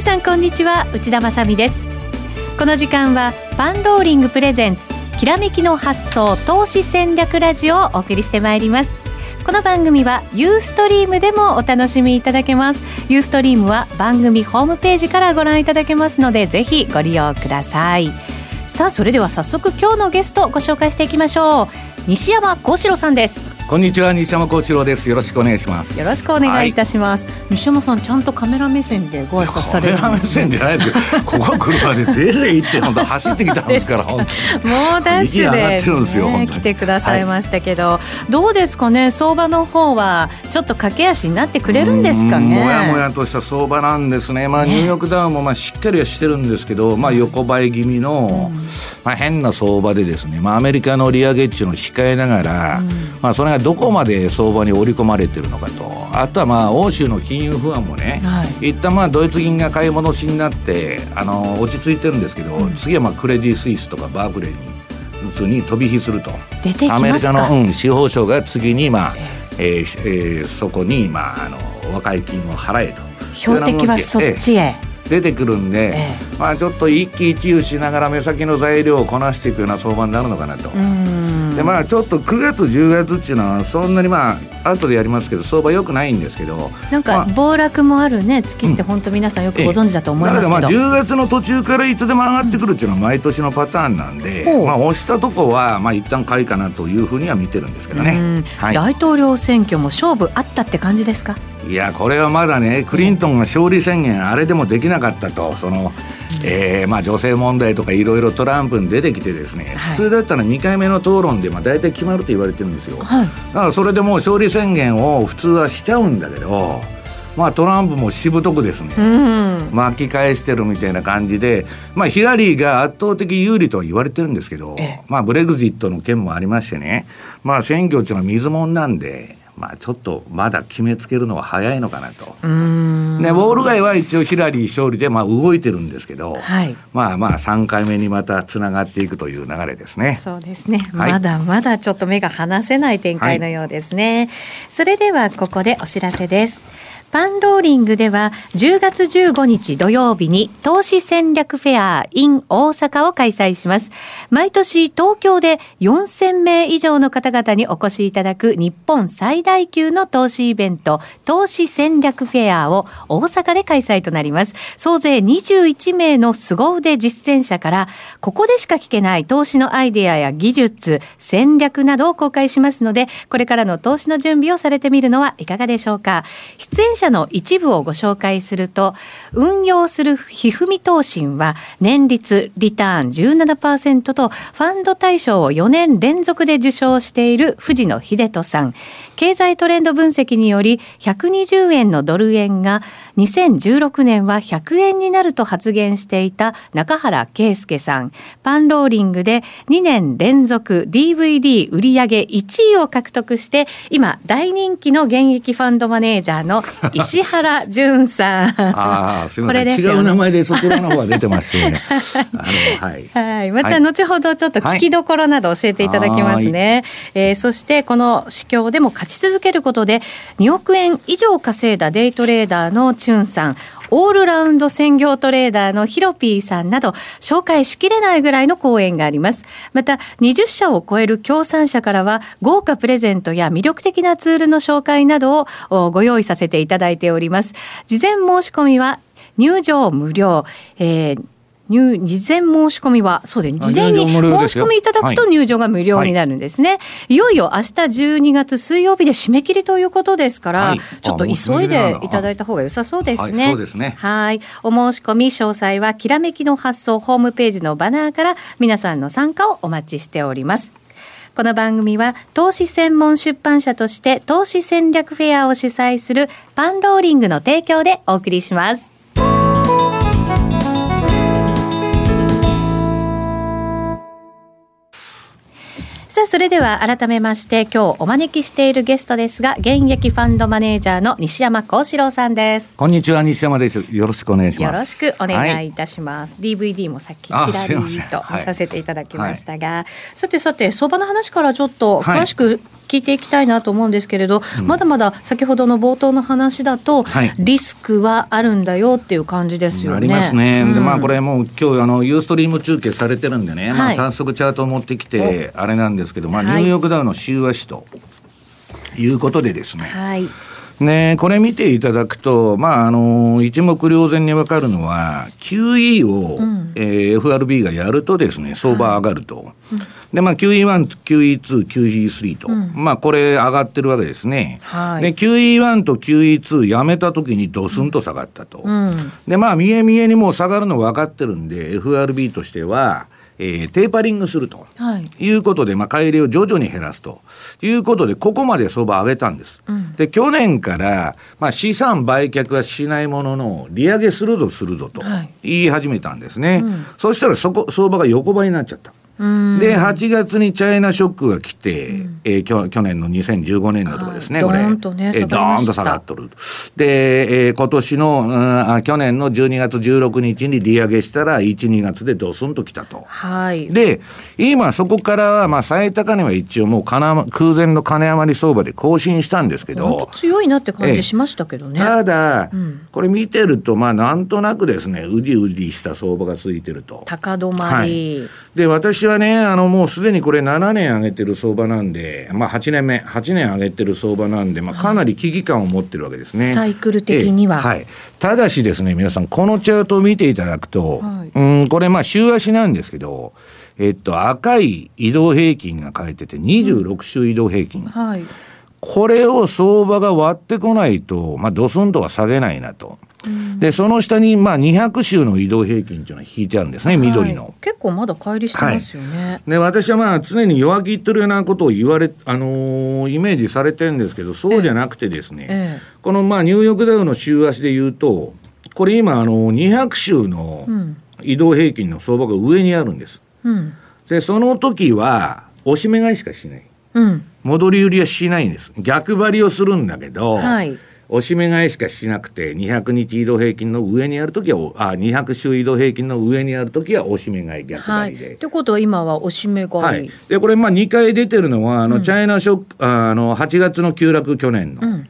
皆さんこんにちは内田まさです。この時間はパンローリングプレゼンツきらめきの発想投資戦略ラジオをお送りしてまいります。この番組はユーストリームでもお楽しみいただけます。ユーストリームは番組ホームページからご覧いただけますのでぜひご利用ください。さあそれでは早速今日のゲストをご紹介していきましょう。西山幸四郎さんです。こんにちは西山幸四郎です。よろしくお願いします。よろしくお願いいたします、はい、西山さんちゃんとカメラ目線でご挨拶される、ね、カメラ目線じゃないですよ。ここ車で出て行って本当走ってきたんですから 本当もうダッシュで、ね、来てくださいましたけど、はい、どうですかね？相場の方はちょっと駆け足になってくれるんですかね？もやもやとした相場なんですね。まあニューヨークダウンもまあしっかりはしてるんですけどまあ横ばい気味の、まあ変な相場でですねまあアメリカの利上げっていうのを控えながら、まあそれがどこまで相場に織り込まれてるのかと。あとはまあ欧州の金融不安もね、はい、一旦まあドイツ銀が買い戻しになってあの落ち着いてるんですけど、うん、次はまあクレディ・スイスとかバークレーにに飛び火すると。アメリカの、うん、司法省が次にまあ、えーえー、そこにまああの和解金を払えと。標的はそっちへ。出てくるんで、ええ、まあ、ちょっと一喜一憂しながら目先の材料をこなしていくような相場になるのかなと。でまあちょっと9月10月っていうのはそんなにまあ後でやりますけど相場よくないんですけどなんか暴落もあるね月って本当皆さんよくご存知だと思いますけど、うん、まあ10月の途中からいつでも上がってくるっていうのは毎年のパターンなんで、うん、まあ押したとこはまあ一旦買いかなというふうには見てるんですけどね、はい、大統領選挙も勝負あったって感じですかいやこれはまだねクリントンが勝利宣言あれでもできなかったと。その、えーまあ、女性問題とかいろいろトランプに出てきてですね、はい、普通だったら2回目の討論でまあ大体決まると言われてるんですよ、はい、だからそれでもう勝利宣言を普通はしちゃうんだけど。まあ、トランプもしぶとくですね、うん、巻き返してるみたいな感じで、まあ、ヒラリーが圧倒的有利とは言われてるんですけど、まあ、ブレグジットの件もありましてね、まあ、選挙っていうのは水もんなんで、まあ、ちょっとまだ決めつけるのは早いのかなと。ね、ウォール街は一応ヒラリー勝利でまあ動いてるんですけど、はい、まあまあ3回目にまたつながっていくという流れですね。そうですね、はい、まだまだちょっと目が離せない展開のようですね。はい、それではここでお知らせです。パンローリングでは10月15日土曜日に投資戦略フェア in 大阪を開催します。毎年東京で4000名以上の方々にお越しいただく日本最大級の投資イベント投資戦略フェアを大阪で開催となります。総勢21名の凄腕実践者からここでしか聞けない投資のアイデアや技術、戦略などを公開しますのでこれからの投資の準備をされてみるのはいかがでしょうか。出演者の一部をご紹介すると、運用するひふみ投信は年率リターン17%とファンド大賞を4年連続で受賞している藤野秀人さん。経済トレンド分析により120円のドル円が2016年は100円になると発言していた中原圭介さん。パンローリングで2年連続 DVD 売上1位を獲得して今大人気の現役ファンドマネージャーの石原淳さん。ああ、すみません。ね、違う名前でそちらの方が出てますね。はい。はい。また後ほどちょっと聞きどころなど教えていただきますね。はい、えー、そしてこの市況でも勝ち続けることで2億円以上稼いだデイトレーダーのチュンさん。オールラウンド専業トレーダーのヒロピーさんなど、紹介しきれないぐらいの講演があります。また、20社を超える協賛者からは、豪華プレゼントや魅力的なツールの紹介などをご用意させていただいております。事前申し込みは、入場無料、えー入事前申し込みはそうで事前に申し込みいただくと入場が無料になるんですね、はい、いよいよ明日12月水曜日で締め切りということですから、はい、ちょっと急いでいただいた方が良さそうですね、はい、そうですね。はい。お申し込み詳細はきらめきの発送ホームページのバナーから皆さんの参加をお待ちしております。この番組は投資専門出版社として投資戦略フェアを主催するパンローリングの提供でお送りしますささあ、それでは改めまして、今日お招きしているゲストですが、現役ファンドマネージャーの西山幸四郎さんです。こんにちは、西山です。よろしくお願いします。よろしくお願いいたします。はい、DVD もさっきちらりと見させていただきましたが、はい、さてさて、相場の話からちょっと詳しく聞いていきたいなと思うんですけれど、まだまだ先ほどの冒頭の話だと、リスクはあるんだよっていう感じですよね。ありますね。で、まあこれもう今日あのユーストリーム中継されてるんでね、まあ早速チャートを持ってきてあれなんですけど、まあニューヨークダウの週足ということでですね。はい。ね、これ見ていただくと、まあ、あの、一目瞭然にわかるのは、QE を、うん、えー、FRB がやるとですね、相場上がると。はいうん、で、まあ、QE1、QE2、QE3 と、うん、まあ、これ上がってるわけですね。はい、で、QE1 と QE2 やめた時にドスンと下がったと。で、まあ、見え見えにもう下がるの分かってるんで、FRB としては、えー、テーパリングすると、はい、いうことで、まあ、買い入れを徐々に減らすということで、ここまで相場上げたんです。うん、で、去年から、まあ、資産売却はしないものの、利上げするぞするぞと言い始めたんですね。はいうん、そしたらそこ、相場が横ばいになっちゃった。で、8月にチャイナショックが来て、うん、えー、去去年の2015年のとこですね、はい、これ。ドーンとね、えー、ドーンと下がっとる。で、えー、今年の、うん、去年の12月16日に利上げしたら、1、2月でドスンと来たと。はい。で、今そこからは、まあ、最高値は一応もう空前の金余り相場で更新したんですけど。強いなって感じしましたけどね。ただ、うん、これ見てると、まあ、なんとなくですね、うじうじした相場がついてると。高止まり。はい、で、私ははね、あのもうすでにこれ7年上げてる相場なんで、まあ8年目、8年上げてる相場なんで、まあかなり危機感を持ってるわけですね。サイクル的には。はい。ただしですね、皆さん、このチャートを見ていただくと、はい、うん、これまあ週足なんですけど、えっと、赤い移動平均が書いてて、26週移動平均。うん、はい。これを相場が割ってこないと、まあ、ドスンとは下げないなと。で、その下に、まあ、200週の移動平均というのは引いてあるんですね、緑の。結構まだ乖離してますよね。はい、で、私はまあ、常に弱気言ってるようなことを言われ、あのー、イメージされてるんですけど、そうじゃなくてですね、ええ、このまあ、ニューヨークダウの週足で言うと、これ今、あのー、200週の移動平均の相場が上にあるんです。うん、で、その時は、押し目買いしかしない。うん、戻り売りはしないんです。逆張りをするんだけど、はい押し目買いしかしなくて200日移動平均の上にある時はあ200週移動平均の上にある時は押し目買い逆張りで。はい、ということは今は押し目買い、はい、でこれまあ2回出てるのはあの、うん、チャイナショックあの8月の急落去年の。うん。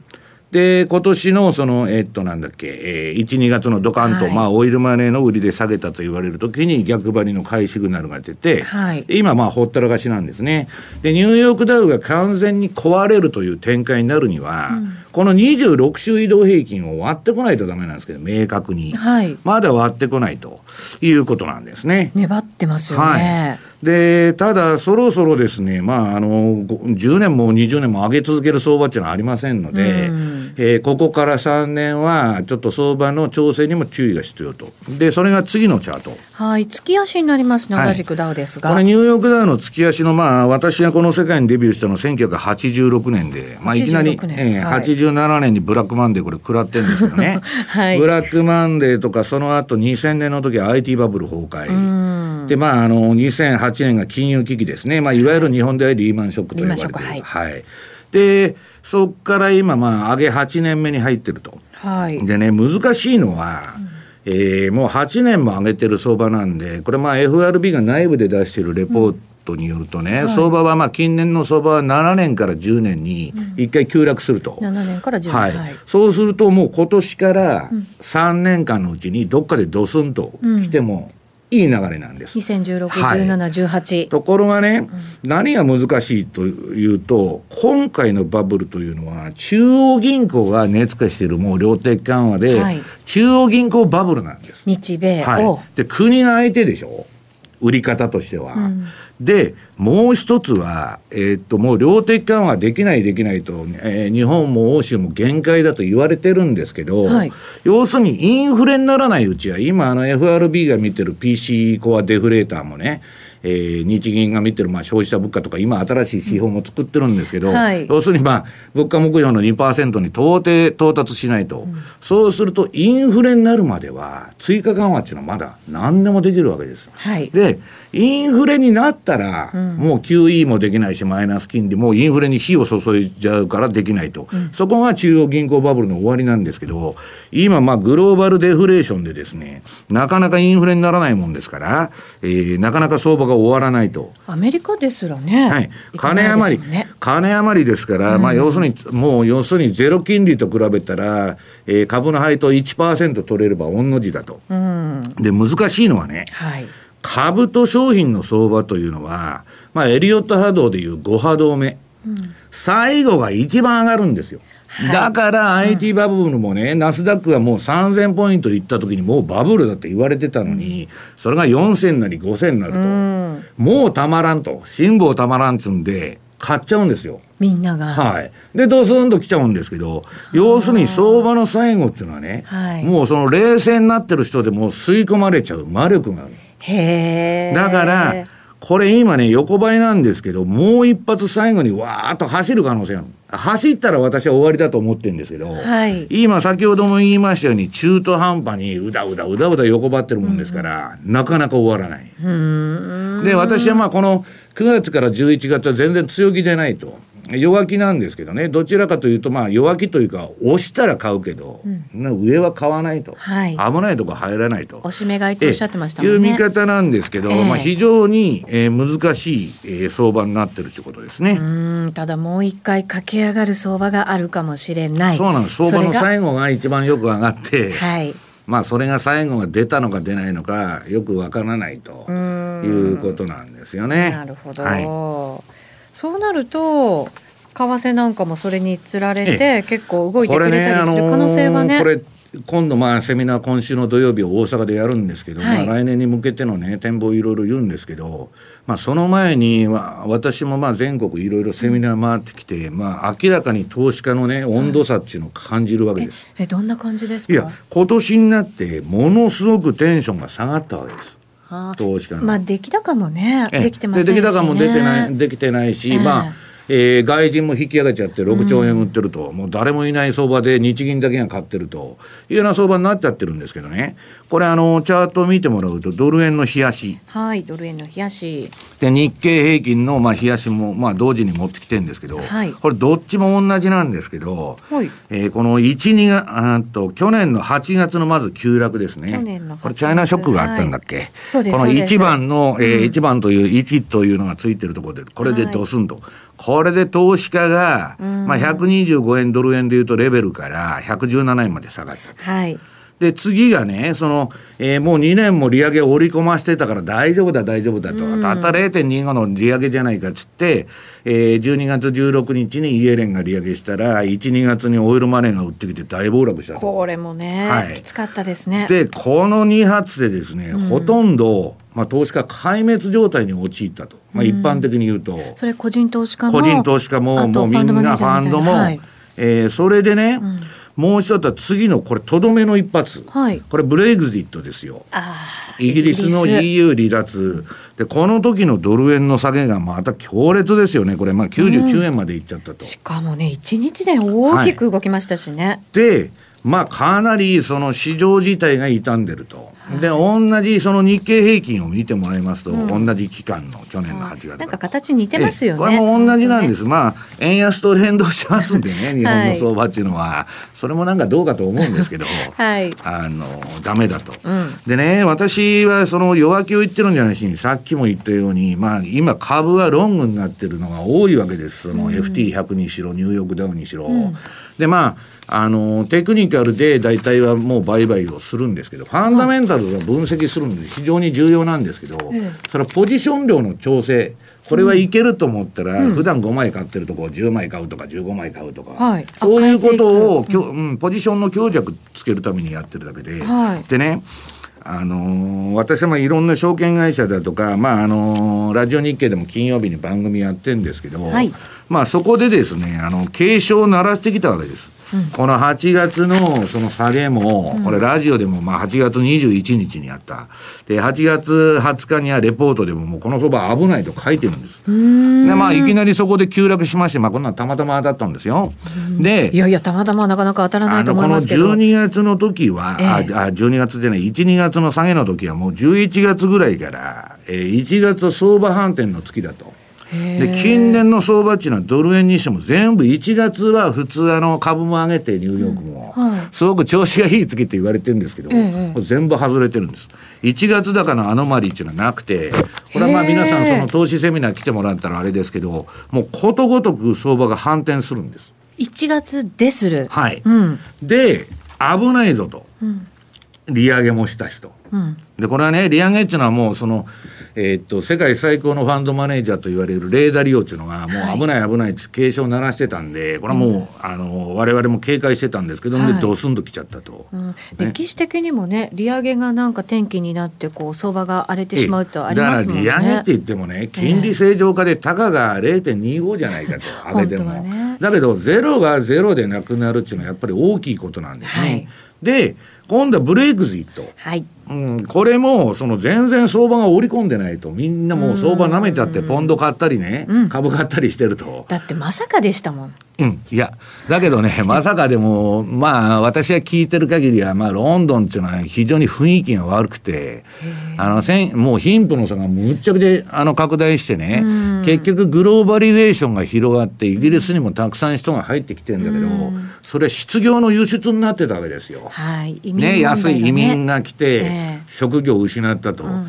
で、今年のその、えっと、なんだっけ、えー、1、2月のドカンと、はい、まあ、オイルマネーの売りで下げたと言われるときに逆張りの買いシグナルが出て、はい、今、まあ、ほったらかしなんですね。で、ニューヨークダウが完全に壊れるという展開になるには、うんこの26週移動平均を割ってこないとダメなんですけど、明確に。はい。まだ割ってこないということなんですね。粘ってますよね。はい。で、ただ、そろそろですね、まあ、あの、10年も20年も上げ続ける相場っていうのはありませんので、うん、えー、ここから3年は、ちょっと相場の調整にも注意が必要と。で、それが次のチャート。はい、月足になりますね、同じくダウですが。これ、ニューヨークダウの月足の、まあ、私がこの世界にデビューしたのは1986年で、まあ、いきなり、えー、はい、87年にブラックマンデーこれ食らってるんですけどね、はい、ブラックマンデーとかその後2000年の時は IT バブル崩壊。でまああの2008年が金融危機ですね、まあ、いわゆる日本ではリーマンショックと呼ばれてる、はい、はい、でそこから今まあ上げ8年目に入ってると、はい、でね難しいのは、うん。えー、もう8年も上げてる相場なんで、これ、まあ FRB が内部で出しているレポートによるとね、はい、相場はまあ近年の相場は7年から10年に1回急落すると、うん、7年から10年、はい、はい、そうするともう今年から3年間のうちにどっかでドスンと来ても、いい流れなんです。2016、はい、17、18。ところがね、うん、何が難しいというと、今回のバブルというのは、中央銀行が熱化しているもう量的緩和で、はい、中央銀行バブルなんです。日米、はい、で、国が相手でしょ売り方としては。うん、で、もう一つは、えー、っと、もう量的緩和できないできないと、えー、日本も欧州も限界だと言われてるんですけど、はい、要するにインフレにならないうちは、今あの FRB が見てる PC コアデフレーターもね、えー、日銀が見てるまあ消費者物価とか、今、新しい指標も作ってるんですけど、はい、要するに、まあ、物価目標の2%に到底到達しないと、うん、そうすると、インフレになるまでは、追加緩和っていうのはまだ何でもできるわけです。はい、でインフレになったら、もう QE もできないし、マイナス金利もインフレに火を注いじゃうからできないと、うん、そこが中央銀行バブルの終わりなんですけど、今、まあ、グローバルデフレーションでですね、なかなかインフレにならないもんですから、えー、なかなか相場が終わらないと。アメリカですらね。はい。金余り、ね、金余りですから、うん、まあ、要するに、もう、要するにゼロ金利と比べたら、えー、株の配当1%取れれば御の字だと。うん、で、難しいのはね、はい株と商品の相場というのは、まあ、エリオット波動でいう5波動目、うん、最後が一番上がるんですよ。はい、だから IT バブルもね、うん、ナスダックがもう3000ポイントいった時にもうバブルだって言われてたのに、それが4000なり5000になると、うん、もうたまらんと、辛抱たまらんつんで、買っちゃうんですよ。みんなが。はい。で、ドスンと来ちゃうんですけど、要するに相場の最後っていうのはね、はい、もうその冷静になってる人でも吸い込まれちゃう魔力がある。へだから、これ今ね、横ばいなんですけど、もう一発最後にわーっと走る可能性ある。走ったら私は終わりだと思ってるんですけど、はい、今先ほども言いましたように中途半端にうだうだうだうだ横ばってるもんですから、うん、なかなか終わらない。で私はまあこの9月から11月は全然強気でないと。弱気なんですけどね。どちらかというとまあ弱気というか押したら買うけど、うん、上は買わないと、はい、危ないとこ入らないと。押し目買いとおっしゃってましたね。いう見方なんですけど、えー、まあ、非常に、えー、難しい、えー、相場になってるということですね。うんただもう一回駆け上がる相場があるかもしれない。そうなんです。相場の最後が一番よく上がってはい。まあそれが最後が出たのか出ないのかよくわからないということなんですよね。なるほど、はい、そうなると為替なんかもそれにつられて結構動いてくれたりする可能性はね。これ今度まあセミナー今週の土曜日を大阪でやるんですけど、はい、まあ来年に向けてのね展望いろいろ言うんですけど、まあ、その前には私もまあ全国いろいろセミナー回ってきて、うん、まあ明らかに投資家のね温度差っていうのを感じるわけです。えどんな感じですか？いや今年になってものすごくテンションが下がったわけです。投資家の。まあ出来高もね。できてませんし、ね、出来高も出てないできてないし、えー、まあえー、外人も引き上げちゃって6兆円売ってると、うん、もう誰もいない相場で日銀だけが買ってると。いうような相場になっちゃってるんですけどね、これ、あのチャートを見てもらうと、ドル円の冷やし。はい、ドル円の冷やし。で、日経平均の、まあ、冷やしも、まあ、同時に持ってきてるんですけど、はい、これ、どっちも同じなんですけど、はい、えー、この1、2が、あと、去年の8月のまず急落ですね。去年のこれ、チャイナショックがあったんだっけ、はい、この1番の、えー、1番という1というのがついてるところで、これでドスンと。これで投資家が、まあ、125円ドル円でいうとレベルから117円まで下がった。はい。で、次がね、その、えー、もう2年も利上げを織り込ませてたから大丈夫だ、大丈夫だと。たった0.25の利上げじゃないかっつって、えー、12月16日にイエレンが利上げしたら、1、2月にオイルマネーが売ってきて大暴落したこれもね、はい、きつかったですね。で、この2発でですね、ほとんど、まあ、投資家壊滅状態に陥ったと。まあ、一般的に言うと。それ個人投資家も個人投資家も、もうみんなファンドも、はい、えー、それでね、うんもう一つは次のこれとどめの一発、はい、これブレイグジットですよ。イギリスの EU 離脱。でこの時のドル円の下げがまた強烈ですよね。これまあ99円までいっちゃったと、うん、しかもね1日で大きく動きましたしね、はい、でまあかなりその市場自体が傷んでると。で、同じその日経平均を見てもらいますと、うん、同じ期間の去年の8月、なんか形似てますよね。これも同じなんです。ね、まあ、円安と連動してますんでね、日本の相場っていうのは、はい、それもなんかどうかと思うんですけど、はい、あの、ダメだと、うん、でね、私はその弱気を言ってるんじゃないし、さっきも言ったように、まあ、今株はロングになってるのが多いわけです。その FT100 にしろ、ニューヨークダウにしろ。うんでまああのテクニカルで大体はもう売買をするんですけどファンダメンタルが分析するので非常に重要なんですけど、それはポジション量の調整。これはいけると思ったら、うん、普段5枚買ってるとこを10枚買うとか15枚買うとか、はい、そういうことを、うん、ポジションの強弱つけるためにやってるだけで、はい、でねあのー、私もいろんな証券会社だとか、まああのー、ラジオ日経でも金曜日に番組やってるんですけど、はい、まあ、そこでですねあの警鐘を鳴らしてきたわけです。この8月のその下げも、これラジオでもまあ8月21日にやった。で、8月20日にはレポートでももうこの相場危ないと書いてるんです。で、まあいきなりそこで急落しまして、まあこんなたまたま当たったんですよ。で、いやいや、たまたまなかなか当たらないと思いますけど。この12月の時は、ええ、あ、12月じゃない、1、2月の下げの時はもう11月ぐらいから、えー、1月相場反転の月だと。で近年の相場っていうのはドル円にしても全部1月は普通あの株も上げてニューヨークも、すごく調子がいい月って言われてるんですけど、全部外れてるんです。1月高のアノマリーっていうのはなくてこれはまあ皆さんその投資セミナー来てもらったらあれですけどもうことごとく相場が反転するんです。1月でする。はい、うん、で危ないぞと、うん、利上げもした人、うん、でこれはね利上げっていうのはもうそのえー、っと世界最高のファンドマネージャーと言われるレーダー利用っていうのがもう危ない危ないって警鐘を鳴らしてたんでこれはもう、うん、あの我々も警戒してたんですけど、はドスンときちゃったと、うん。ね、歴史的にもね利上げがなんか転機になってこう相場が荒れてしまうとありますもんね。だから利上げって言ってもね金利正常化でたかが0.25じゃないかと上げても、ね、だけどゼロがゼロでなくなるっていうのはやっぱり大きいことなんですね、はい、で今度はブレイクズイット、はいうん、これもその全然相場が織り込んでないと。みんなもう相場なめちゃってポンド買ったりね、うん、株買ったりしてると。だってまさかでしたもん。うん、いやだけどね まさかでもまあ私が聞いてる限りはまあロンドンっていうのは非常に雰囲気が悪くてあのせんもう貧富の差がむっちゃくちゃあの拡大してね結局グローバリゼーションが広がってイギリスにもたくさん人が入ってきてるんだけどそれ失業の輸出になってたわけですよ。はい。ね、安い移民が来て、職業を失ったと。うん。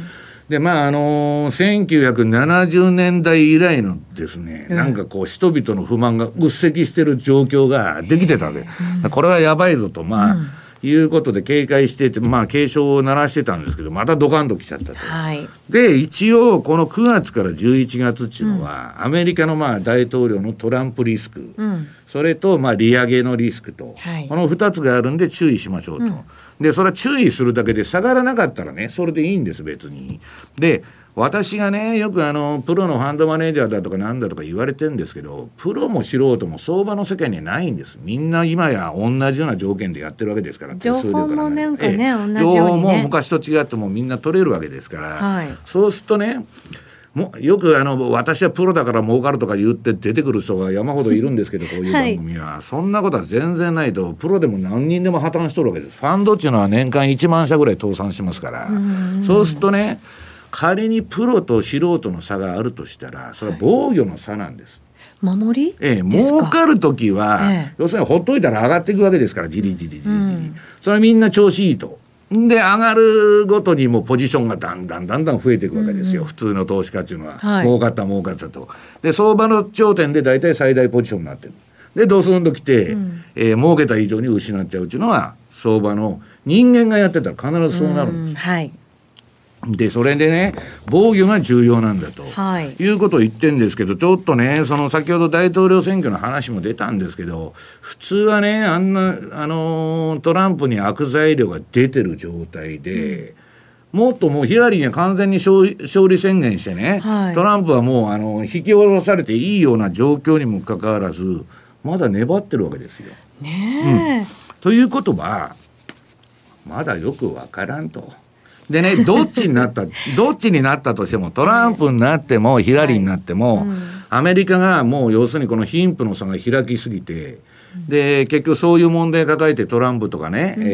でまああのー、1970年代以来のですね、うん、なんかこう人々の不満がうっせきしてる状況ができてたわけ、うん、これはやばいぞとまあ、うん。いうことで警戒してて、まあ、警鐘を鳴らしてたんですけど、またドカンと来ちゃったと。はい、で、一応、この9月から11月っていうのは、うん、アメリカのまあ大統領のトランプリスク、うん、それとまあ利上げのリスクと、はい、この2つがあるんで注意しましょうと。で、それは注意するだけで下がらなかったらね、それでいいんです、別に。で、私がね、よくあの、プロのファンドマネージャーだとかなんだとか言われてるんですけど、プロも素人も相場の世界にはないんです。みんな今や同じような条件でやってるわけですから、情報もなんかね、同じように、ね、情報も昔と違ってもみんな取れるわけですから、はい、そうするとね、もよくあの私はプロだから儲かるとか言って出てくる人が山ほどいるんですけど こういう番組は、はい、そんなことは全然ないとプロでも何人でも破綻しとるわけです。ファンドっていうのは年間1万社ぐらい倒産しますから。そうするとね仮にプロと素人の差があるとしたらそれは防御の差なんです。はい、守り？ええ、儲かる時は、ええ、要するにほっといたら上がっていくわけですからじりじりじりじり、うん、それはみんな調子いいと。で上がるごとにもポジションがだんだんだんだん増えていくわけですよ、うん、普通の投資家っていうのは、はい、儲かった儲かったと。で相場の頂点で大体最大ポジションになってる。でドスンときて、うん、えー、儲けた以上に失っちゃうっていうのは相場の人間がやってたら必ずそうなるんです、うん、はいで、それでね、防御が重要なんだと、はい、いうことを言ってるんですけど、ちょっとね、その先ほど大統領選挙の話も出たんですけど、普通はね、あんな、あのトランプに悪材料が出てる状態で、うん、もっともうヒラリーには完全に勝利勝利宣言してね、はい、トランプはもうあの引き下ろされていいような状況にもかかわらず、まだ粘ってるわけですよ。ねうん、ということは、まだよくわからんと。でね、どっちになった、どっちになったとしても、トランプになっても、ヒラリーになっても、はいうん、アメリカがもう要するにこの貧富の差が開きすぎて、で、結局そういう問題抱えてトランプとかね、うん、え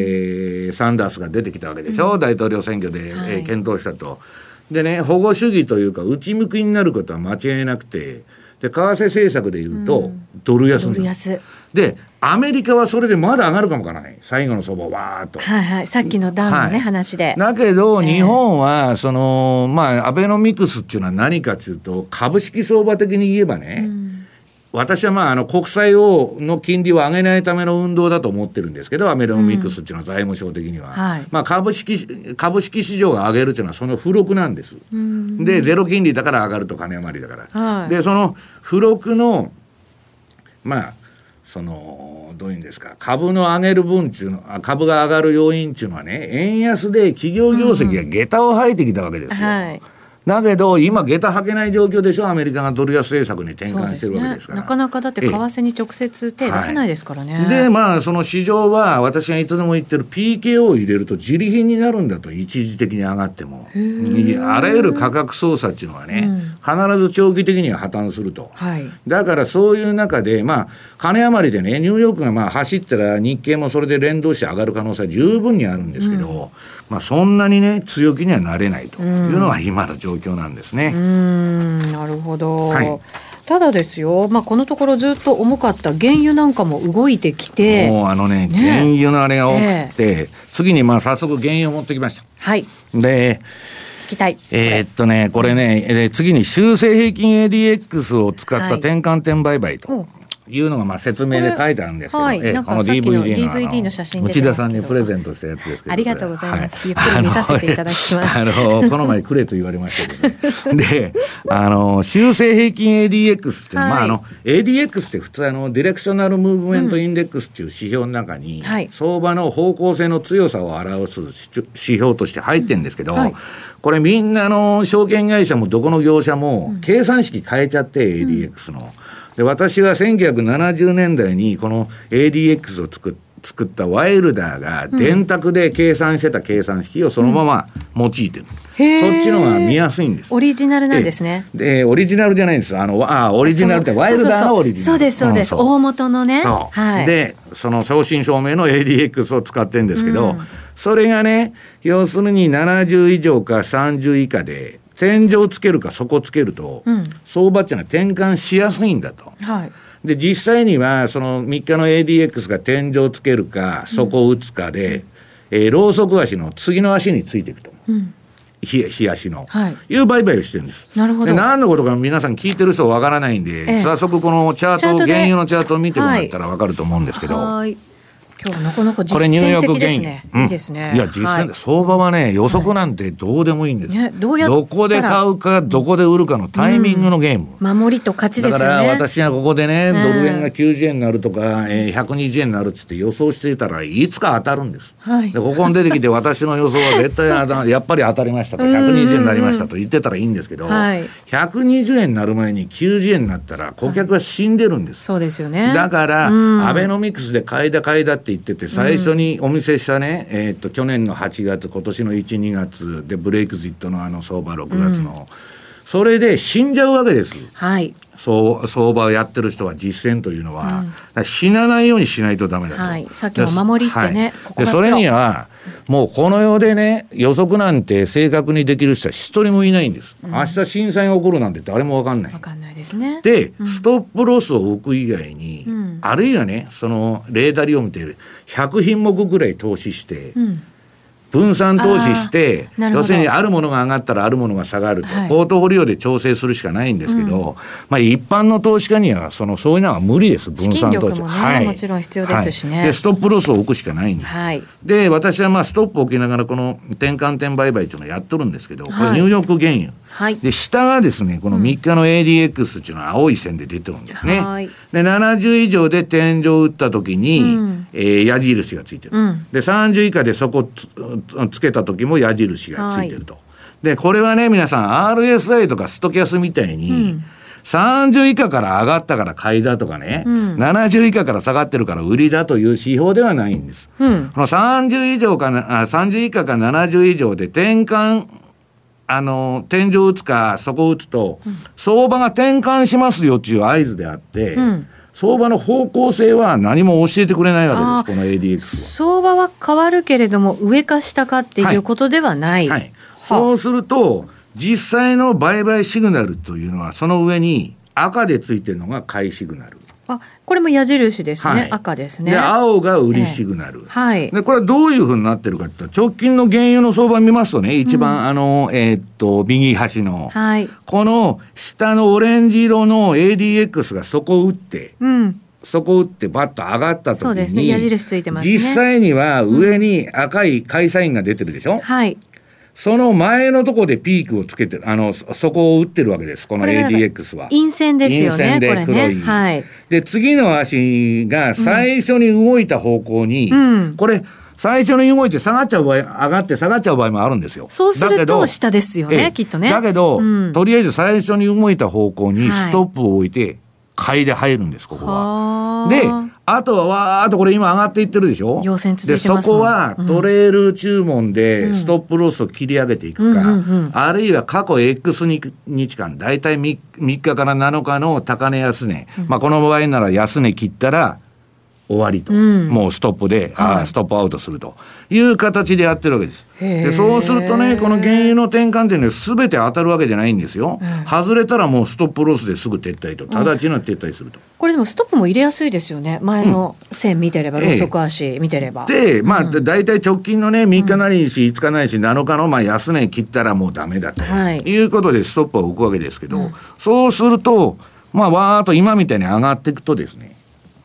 ー、サンダースが出てきたわけでしょ、うん、大統領選挙で、はい、えー、検討したと。でね、保護主義というか、内向きになることは間違いなくて、で為替政策でいうと、ドル安ドル安でアメリカはそれでまだ上がるかもわからない。最後の相場わーっと、はいはい、さっきのダウンのね、はい、話で。だけど、日本はそのまあアベノミクスっていうのは何かというと株式相場的に言えばね、うん。私はまああの国債をの金利を上げないための運動だと思ってるんですけど、アメリカミックスっていうのは財務省的には。うん。はい、まあ株式、株式市場が上げるっていうのはその付録なんです。で、ゼロ金利だから上がると金余りだから。はい、で、その付録の、まあ、その、どういうんですか、株の上げる分っていうの、株が上がる要因っていうのはね、円安で企業業績が下駄を吐いてきたわけですよ。はいだけど今下駄履けない状況でしょ？アメリカがドル安政策に転換してるわけですから、ね、なかなかだって為替に直接手出せないですからね、はい、でまあその市場は私がいつでも言ってる PKO を入れると自利品になるんだと一時的に上がっても。あらゆる価格操作っていうのはね、うん、必ず長期的には破綻すると、はい、だからそういう中でまあ金余りでねニューヨークがまあ走ったら日経もそれで連動して上がる可能性は十分にあるんですけど、うん、まあそんなにね強気にはなれないというのが今の状況なんですね。うんなるほど、はい、ただですよ、まあ、このところずっと重かった原油なんかも動いてきてもうあのね、ね、原油のあれが多くて、えー、次にまあ早速原油を持ってきました。はいで聞きたい。えー、っとね、これね、えー、次に修正平均 ADX を使った転換点売買と。はいいうのがまあ説明で書いてあるんですけど、はい、なんかさっきの DVD の写真内田さんにプレゼントしたやつですけどありがとうございます、はい、ゆっくり見させていただきます。あの この前くれと言われましたけど、ね、であの修正平均 ADX って、はい、まああの ADX って普通あのディレクショナルムーブメントインデックスっていう指標の中に、うん、相場の方向性の強さを表す指標として入ってるんですけど、うん、これみんなの証券会社もどこの業者も計算式変えちゃって、ADX の。で私は1970年代にこの ADX を作作ったワイルダーが電卓で計算してた計算式をそのまま用いてる、うん、そっちのが見やすいんです。オリジナルなんですね。でオリジナルじゃないんですあのあオリジナルってワイルダーのオリジナル。そうですそうです、うん、大元のね。はい、でその正真正銘の ADX を使ってるんですけど、うん、それがね要するに70以上か30以下で天井つけるか底つけると、うん、相場っていうのは転換しやすいんだと。はい、で実際にはその3日の ADX が天井つけるか底を打つかで、うん、えー、ローソク足の次の足についていくと。うん日足の、はい、いう売買をしてるんです。なるほど。何のことか皆さん聞いてる人わからないんで、ええ、早速このチャート、原油のチャートを見てもらったらわかると思うんですけど。はい今日なかなか実践的ですね。いいですね。いや実践、はい、相場はね予測なんてどうでもいいんです。ね、どうやどこで買うかどこで売るかのタイミングのゲーム。うん、守りと勝ちですよね。だから私がここでね、ドル円が90円になるとか、えー、120円になるっつって予想していたらいつか当たるんです。はい、でここに出てきて私の予想は絶対やっぱり当たりましたと 120円になりましたと言ってたらいいんですけど、はい、120円になる前に90円になったら顧客は死んでるんです。そうですよね。だから、アベノミクスで買いだ買いだって言ってて最初初にお見せしたね、えー、と去年の8月今年の12月でブレイクジットのあの相場6月の、うん、それで死んじゃうわけです。はい。そう相場をやってる人は実践というのは、うん、死なないようにしないとダメだと、はい、さっきの守りってね、はい、でそれにはもうこの世でね予測なんて正確にできる人は一人もいないんです、うん、明日震災が起こるなんて誰も分かんない。分かんないですね。で、うん、ストップロスを置く以外に、あるいはねそのレーダーリを見て100品目ぐらい投資して、分散投資して、要するにあるものが上がったらあるものが下がると、はい、ポートフォリオで調整するしかないんですけど、うん、まあ一般の投資家にはそのそういうのは無理です、分散投資。ね、はい、もちろん必要ですしね、はい、で、ストップロスを置くしかないんです。はい、で、私はまあストップを置きながらこの転換点売買っていうのをやっとるんですけど、これニューヨーク原油。はい、で下がですねこの3日の ADX っていうのは青い線で出てるんですね。はい、で70以上で天井を打った時に、うん、えー、矢印がついてる。うん、で30以下でそこつつけた時も矢印がついてると。はい、でこれはね皆さん RSI とかストキャスみたいに、うん。30以下から上がったから買いだとかね、うん、70以下から下がってるから売りだという指標ではないんです。うん、この30以上かあ30以下か70以上で転換あの、天井打つか、そこ打つと、うん、相場が転換しますよっていう合図であって、うん、相場の方向性は何も教えてくれないわけです、この ADX。相場は変わるけれども、上か下かっていうことではない。はい。はい、そうすると、実際の売買シグナルというのは、その上に赤でついてるのが買いシグナル。あこれも矢印ですね、はい、赤ですね。で青が売りシグナル、えー、はい。でこれはどういうふうになってるかって直近の原油の相場見ますとね一番、うん、あのえー、っと右端の、はい、この下のオレンジ色の ADX が底を打って、うん。そこ打ってバッと上がった時に、そうですね、矢印ついてます、ね、実際には上に赤い会社員が出てるでしょ、うん、はい。その前のところでピークをつけてる、あの、そこを打ってるわけです、この ADX は。陰線ですよね、陰線で黒い。ね、はい。で、次の足が最初に動いた方向に、うん、これ、最初に動いて下がっちゃう場合、上がって下がっちゃう場合もあるんですよ。そうすると下ですよね、きっとね。だけど、うん、とりあえず最初に動いた方向にストップを置いて、買いで入るんです、ここは。で、あとはわーっとこれ今上がっていってるでしょ？陽線続いてますでそこはトレール注文でストップロスを切り上げていくか、あるいは過去 X 日間大体 3, 3日から7日の高値安値、うん、まあこの場合なら安値切ったら終わりと、うん、もうストップで、はい、あストップアウトすると。いう形でやってるわけです。でそうするとねこの原油の転換点で全て当たるわけじゃないんですよ、うん、外れたらもうストップロスですぐ撤退と。直ちに撤退すると、これでもストップも入れやすいですよね。前の線見てれば、ローソク足見てれば、でまあ、大体直近のね3日なりし5日なりし7日のまあ安値切ったらもうダメだと、はい、いうことでストップを置くわけですけど、そうするとまあわーっと今みたいに上がっていくとですね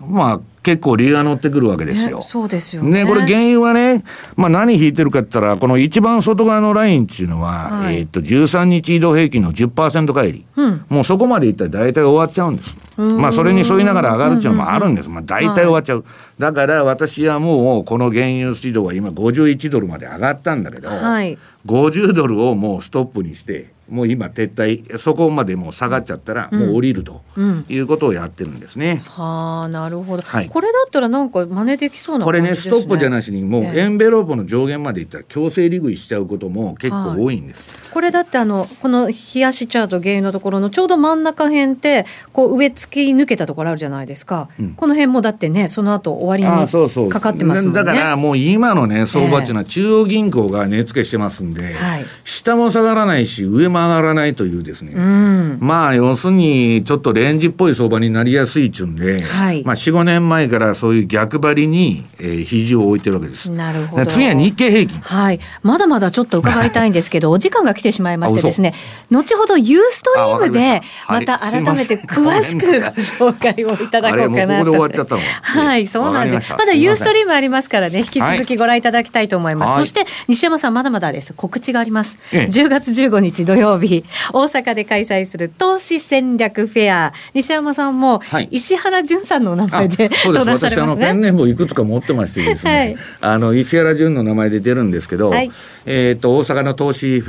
まあ結構理由が乗ってくるわけですよ。ね、そうですよね。ねこれ原油はね、まあ何引いてるかって言ったら、この一番外側のラインっていうのは、はい、えっと、13日移動平均の10%返り。うん、もうそこまでいったら大体終わっちゃうんです。まあそれに沿いながら上がるっていうのもあるんです。まあ大体終わっちゃう。はい、だから私はもうこの原油指導は今51ドルまで上がったんだけど、はい、50ドルをもうストップにして、もう今撤退そこまでもう下がっちゃったらもう降りるということをやってるんですね。うんうん、はあなるほど、はい、これだったらなんか真似できそうな、ね、これねストップじゃなしにもうエンベロープの上限までいったら強制利食いしちゃうことも結構多いんです。はい、これだってあのこの冷やしチャート原油のところのちょうど真ん中辺ってこう上突き抜けたところあるじゃないですか、うん、この辺もだってねその後終わりにかかってますもんね。だからもう今のね相場っていうのは中央銀行が値付けしてますんで、はい、下も下がらないし上も上がらないというですね、うん、まあ要するにちょっとレンジっぽい相場になりやすいっちゅうんで、はい、まあ45年前からそういう逆張りに、えー、肘を置いてるわけです。なるほど。次は日経平均。はい。まだまだちょっと伺いたいんですけど、お時間が来てしまいましてですね、後ほどユーストリームでまた。改めて詳しくご紹介をいただこうかなと。はい、そうなんです。まだユーストリームありますからね、引き続きご覧いただきたいと思います。はい、そして西山さんまだまだです。告知があります。ええ、10月15日土曜日大阪で開催する投資戦略フェア。西山さんも石原潤さんの名前で、はい、そうです。私あのペンネームをいくつか持ってましてですね、はい、あの石原潤の名前で出るんですけど、はい、えっ、ー、と大阪の投資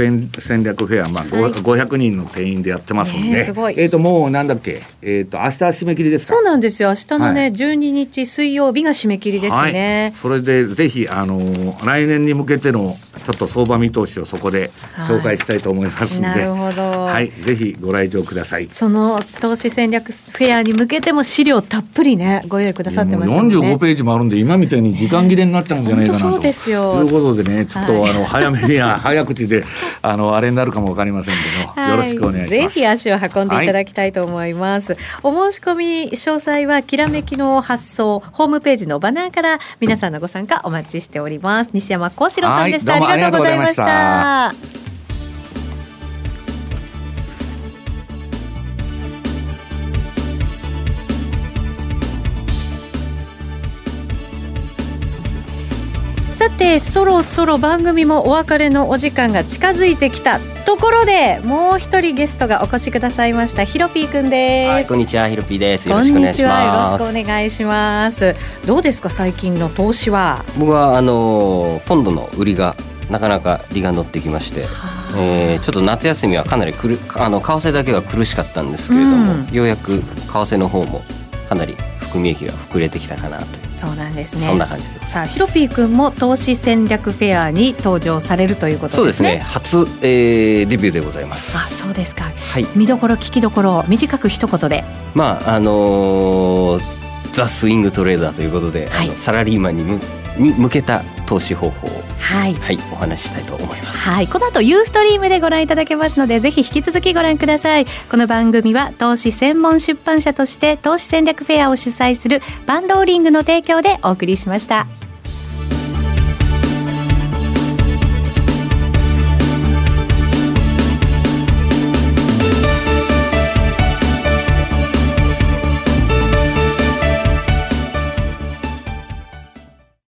戦略フェアまあ、はい、500人の定員でやってますんで、えー、えっ、ー、ともうなんだっけ？えっ、ー、と明日締め切りですそうなんですよ。明日のね、はい、12日水曜日が締め切りですね、それでぜひあの来年に向けてのちょっと相場見通しをそこで紹介したいと思いますんで、なるほど。はい。ぜひご来場ください。その投資戦略フェアに向けても資料たっぷりねご用意くださってましたね45ページもあるんで今みたいに時間切れになっちゃうんじゃないかなと、そうですよ。いうことでねちょっと、はい、あの早めに早口であのあれになるかもわかりませんけど、はい、よろしくお願いします。ぜひ足を運んでいただきたいと思います、はい、お申し込み詳細はきらめきの発送ホームページのバナーから皆さんのご参加お待ちしております。西山幸四郎さんでした、ありがとうございましたさてそろそろ番組もお別れのお時間が近づいてきたところでもう一人ゲストがお越しくださいましたヒロピーくんです、はい、こんにちはヒロピーです。よろしくお願いします。よろしくお願いします。どうですか最近の投資は？僕はあのポンドの売りがなかなか利が乗ってきまして、えー、ちょっと夏休みはかなりくるあの為替だけは苦しかったんですけれども、うん、ようやく為替の方もかなり含み益が膨れてきたかなと。そうなんですね。そんな感じです。さあヒロピー君も投資戦略フェアに登場されるということですね。そうですね。初、えー、デビューでございます。あそうですか、はい、見どころ聞きどころ短く一言で。まああのー、ザ・スイングトレーダーということで、はい、サラリーマンにむに向けた投資方法を、はい、はい、お話ししたいと思います。はい、この後ユーストリームでご覧いただけますので、ぜひ引き続きご覧ください。この番組は投資専門出版社として投資戦略フェアを主催するバンローリングの提供でお送りしました。